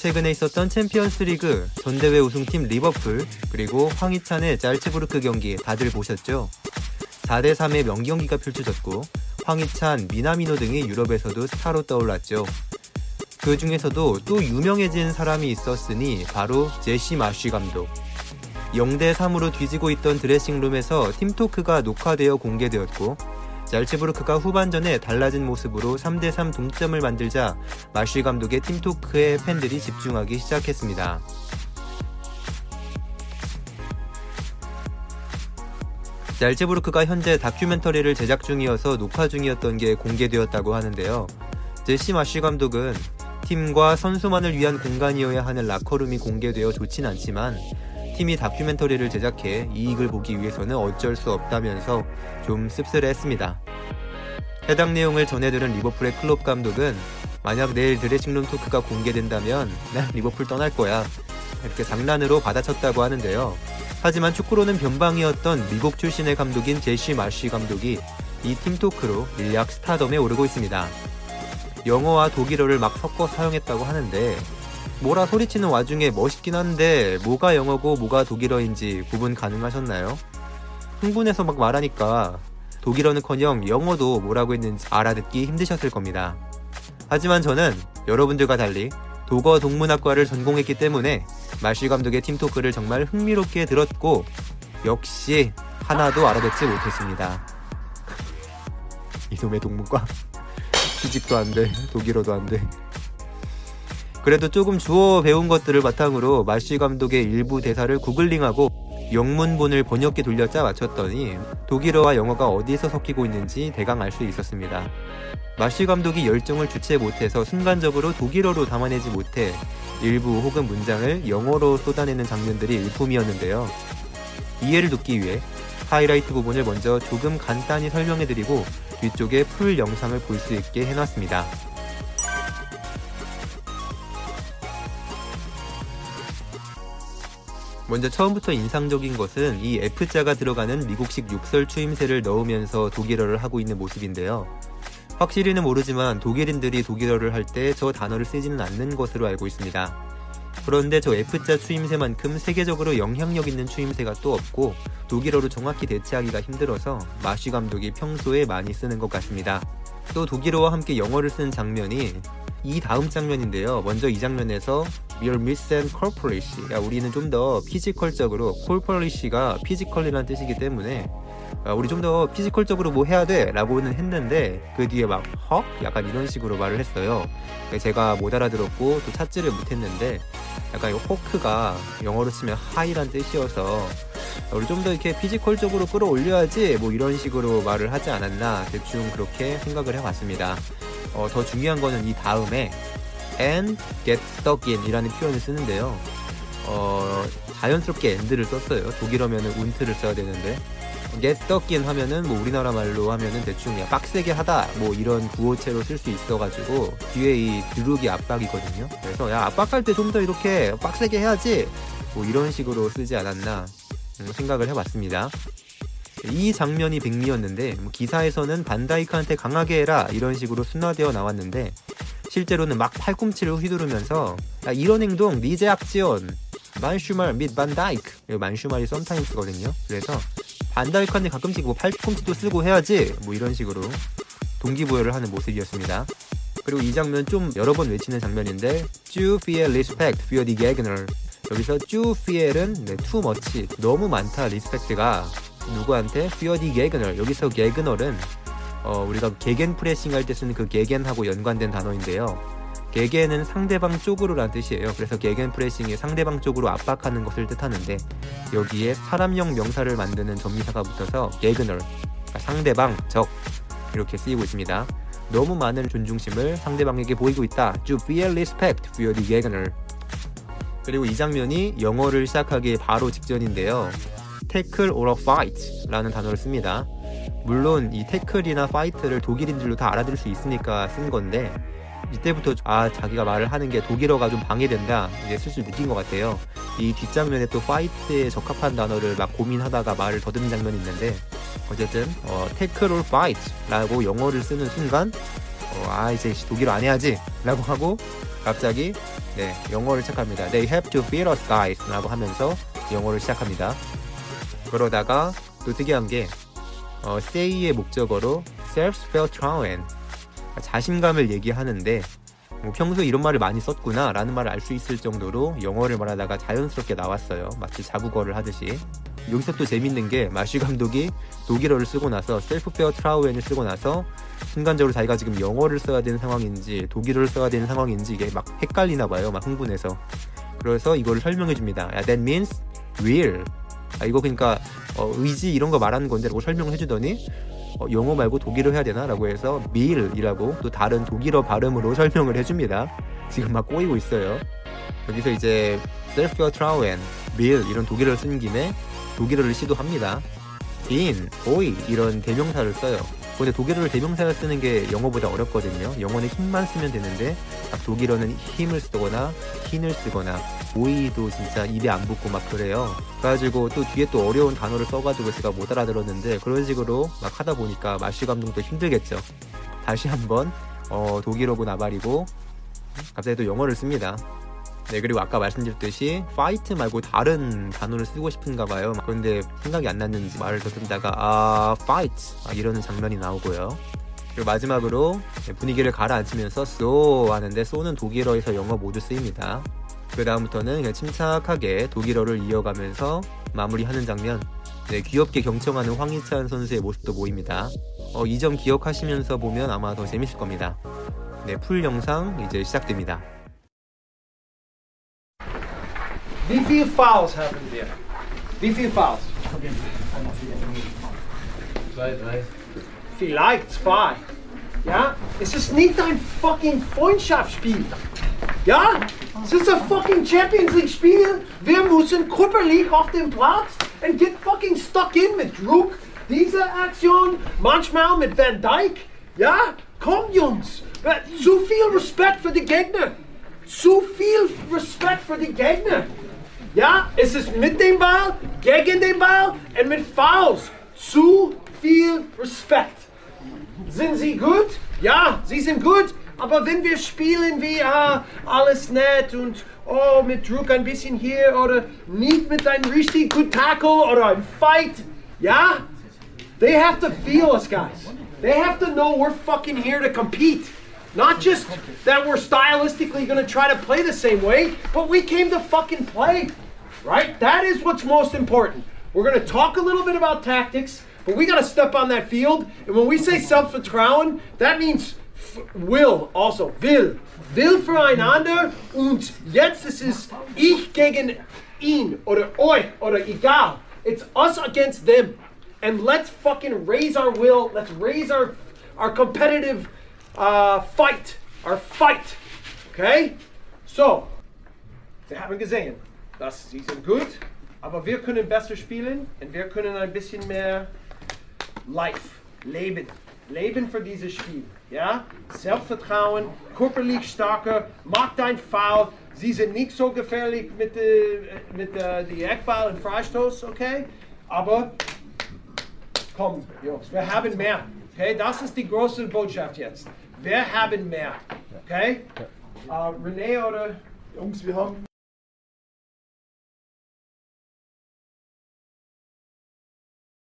최근에 있었던 챔피언스 리그, 전대회 우승팀 리버풀, 그리고 황희찬의 짤츠부르크 경기 다들 보셨죠? 4대3의 명경기가 펼쳐졌고, 황희찬, 미나미노 등이 유럽에서도 스타로 떠올랐죠. 그 중에서도 또 유명해진 사람이 있었으니 바로 제시 마쉬 감독. 0대3으로 뒤지고 있던 드레싱룸에서 팀토크가 녹화되어 공개되었고, 잘츠부르크가 후반전에 달라진 모습으로 3대3 동점을 만들자 마쉬 감독의 팀토크에 팬들이 집중하기 시작했습니다. 잘츠부르크가 현재 다큐멘터리를 제작 중이어서 녹화 중이었던 게 공개되었다고 하는데요. 제시 마쉬 감독은 팀과 선수만을 위한 공간이어야 하는 라커룸이 공개되어 좋진 않지만 팀이 다큐멘터리를 제작해 이익을 보기 위해서는 어쩔 수 없다면서 좀 씁쓸해했습니다. 해당 내용을 전해들은 리버풀의 클롭 감독은 만약 내일 dressing room talk가 공개된다면 난 리버풀 떠날 거야. 이렇게 장난으로 받아쳤다고 하는데요. 하지만 축구로는 변방이었던 미국 출신의 감독인 제시 마쉬 감독이 이 team talk로 일약 스타덤에 오르고 있습니다. 영어와 독일어를 막 섞어 사용했다고 하는데 뭐라 소리치는 와중에 멋있긴 한데 뭐가 영어고 뭐가 독일어인지 구분 가능하셨나요? 흥분해서 막 말하니까 독일어는커녕 영어도 뭐라고 했는지 알아듣기 힘드셨을 겁니다. 하지만 저는 여러분들과 달리 독어 동문학과를 전공했기 때문에 마쉬 감독의 팀토크를 정말 흥미롭게 들었고 역시 하나도 알아듣지 못했습니다. 이놈의 동문과 피직도 안 돼, 독일어도 안 돼. 그래도 조금 주워 배운 것들을 바탕으로 마쉬 감독의 일부 대사를 구글링하고 영문본을 번역기 돌렸자 맞췄더니 독일어와 영어가 어디에서 섞이고 있는지 대강 알 수 있었습니다. 마쉬 감독이 열정을 주체 못해서 순간적으로 독일어로 담아내지 못해 일부 혹은 문장을 영어로 쏟아내는 장면들이 일품이었는데요. 이해를 돕기 위해 하이라이트 부분을 먼저 조금 간단히 설명해드리고 뒤쪽에 풀 영상을 볼 수 있게 해놨습니다. 먼저 처음부터 인상적인 것은 이 F자가 들어가는 미국식 육설 추임새를 넣으면서 독일어를 하고 있는 모습인데요. 확실히는 모르지만 독일인들이 독일어를 할 때 저 단어를 쓰지는 않는 것으로 알고 있습니다. 그런데 저 F자 추임새만큼 세계적으로 영향력 있는 추임새가 또 없고 독일어로 정확히 대체하기가 힘들어서 마쉬 감독이 평소에 많이 쓰는 것 같습니다. 또 독일어와 함께 영어를 쓴 장면이 이 다음 장면인데요. 먼저 이 장면에서 Wir müssen körperlich. 야, 우리는 좀 더 피지컬적으로 corporate가 피지컬이라는 뜻이기 때문에 아, 우리 좀 더 physical적으로 뭐 해야 돼 라고는 했는데 그 뒤에 막 헉? 약간 이런 식으로 말을 했어요 제가 못 알아들었고 또 찾지를 못했는데 약간 이 호크가 영어로 치면 high란 뜻이어서 우리 좀 더 이렇게 physical적으로 끌어올려야지 뭐 이런 식으로 말을 하지 않았나 대충 그렇게 생각을 해봤습니다 어, 더 중요한 거는 이 다음에 and get stuck in 이라는 표현을 쓰는데요. 어, 자연스럽게 end를 썼어요. 독일어면은 운트를 써야 되는데 get stuck in 하면은 뭐 우리나라 말로 하면은 대충 그냥 빡세게 하다 뭐 이런 구호체로 쓸 수 있어가지고 뒤에 이 드룩이 압박이거든요. 그래서 야 압박할 때 좀 더 이렇게 빡세게 해야지 뭐 이런 식으로 쓰지 않았나 음, 생각을 해봤습니다. 이 장면이 백미였는데 뭐 기사에서는 반다이크한테 강하게 해라 이런 식으로 순화되어 나왔는데 실제로는 막 팔꿈치를 휘두르면서 야, 이런 행동 니제 악지원 만슈말 및 반다이크. 만슈말이 썸타임스거든요. 그래서 반다이크한테 가끔씩 뭐 팔꿈치도 쓰고 해야지 뭐 이런 식으로 동기부여를 하는 모습이었습니다. 그리고 이 장면 좀 여러 번 외치는 장면인데 퓨어 디 게그널 여기서 zu viel은 네, too much 너무 많다 Respekt가 누구한테? für die Gegner 여기서 Gegner은 어, 우리가 Gegenpressing 할 때 쓰는 그 gegen하고 연관된 단어인데요. gegen은 상대방 쪽으로란 뜻이에요. 그래서 Gegenpressing이 상대방 쪽으로 압박하는 것을 뜻하는데 여기에 사람형 명사를 만드는 접미사가 붙어서 Gegner 그러니까 상대방 적 이렇게 쓰이고 있습니다. 너무 많은 존중심을 상대방에게 보이고 있다. Zu viel Respekt für die Gegner. 그리고 이 장면이 영어를 시작하기 바로 직전인데요. tackle or fight라는 단어를 씁니다. 물론 이 태클이나 fight를 독일인들도 다 알아들을 수 있으니까 쓴 건데 이때부터 아 자기가 말을 하는 게 독일어가 좀 방해된다 이제 슬슬 느낀 것 같아요. 이 뒷장면에 또 fight에 적합한 단어를 막 고민하다가 말을 더듬는 장면이 있는데 어쨌든 어, tackle or fight라고 영어를 쓰는 순간 어, 아 이제 독일어 안 해야지 라고 하고 갑자기 네 영어를 시작합니다. They have to beat us guys 라고 하면서 영어를 시작합니다. 그러다가 또 특이한 게 어, say의 목적어로 Selbstvertrauen 자신감을 얘기하는데 뭐 평소에 이런 말을 많이 썼구나 라는 말을 알 수 있을 정도로 영어를 말하다가 자연스럽게 나왔어요. 마치 자국어를 하듯이. 여기서 또 재밌는 게 마쉬 감독이 독일어를 쓰고 나서 Selbstvertrauen을 쓰고 나서 순간적으로 자기가 지금 영어를 써야 되는 상황인지 독일어를 써야 되는 상황인지 이게 막 헷갈리나 봐요. 막 흥분해서. 그래서 이걸 설명해 줍니다. 야, that means will. 아, 이거 그러니까 어, 의지 이런 거 말하는 건데 라고 설명을 해주더니 어, 영어 말고 독일어 해야 되나? 라고 해서 밀이라고 또 다른 독일어 발음으로 설명을 해줍니다. 지금 막 꼬이고 있어요. 여기서 이제 self trauen, 밀 이런 독일어를 쓴 김에 독일어를 시도합니다. in, boy 이런 대명사를 써요. 근데 독일어를 대명사를 쓰는 게 영어보다 어렵거든요. 영어는 힘만 쓰면 되는데 독일어는 힘을 쓰거나 흰을 쓰거나 보이도 진짜 입에 안 붙고 막 그래요. 그래가지고 또 뒤에 또 어려운 단어를 써가지고 제가 못 알아들었는데 그런 식으로 막 하다 보니까 마쉬 감독도 힘들겠죠. 다시 한번 어, 독일어고 나발이고 갑자기 또 영어를 씁니다. 네 그리고 아까 말씀드렸듯이 fight 말고 다른 단어를 쓰고 싶은가 봐요. 그런데 생각이 안 났는지 말을 더듬다가 아 fight 아, 이러는 장면이 나오고요. 그리고 마지막으로 분위기를 가라앉히면서 so 하는데 so는 독일어에서 영어 모두 쓰입니다. 그 다음부터는 그냥 침착하게 독일어를 이어가면서 마무리하는 장면. 네, 귀엽게 경청하는 황희찬 선수의 모습도 보입니다. 어, 이 점 기억하시면서 보면 아마 더 재밌을 겁니다. 네, 풀 영상 이제 시작됩니다. Wie viele Fouls haben wir? Wie viele Fouls? Zwei, drei. Vielleicht zwei. Ja? Es ist nicht ein fucking Freundschaftsspiel. Ja? Es ist ein fucking Champions League Spiel. Wir müssen körperlich auf dem Platz und get fucking stuck in mit Druck. Diese Aktion, manchmal mit Van Dyke. Ja? Komm, Jungs. Zu viel Respekt für die Gegner. Zu viel Respekt für die Gegner. Ja, es ist mit dem Ball, gegen den Ball und mit Fouls. Zu viel Respekt. Sind sie gut? Ja, sie sind gut. Aber wenn wir spielen wie ah, alles nett und oh, mit Druck ein bisschen hier oder nicht mit einem richtig gut Tackle oder ein Fight, ja, they have to feel us, guys. They have to know we're fucking here to compete. Not just that we're stylistically going to try to play the same way, but we came to fucking play. Right? That is what's most important. We're going to talk a little bit about tactics, but we got to step on that field. And when we say Selbstvertrauen, that means f- will also. Will. Will füreinander. Und jetzt ist es ich gegen ihn oder euch oder egal. It's us against them. And let's fucking raise our will. Let's raise our our competitive uh, fight. Our fight. Okay? So, Sie haben gesehen, dass sie sind gut, aber wir können besser spielen und wir können ein bisschen mehr Life, Leben, Leben für dieses Spiel. Ja? Selbstvertrauen, körperlich starker, macht ein Foul. Sie sind nicht so gefährlich mit, äh, mit äh, die Eckball und Freistoß, okay? Aber komm, Jungs, wir haben mehr. Okay, das ist die große Botschaft jetzt. Wir haben mehr. Okay? Äh, René oder Jungs, wir haben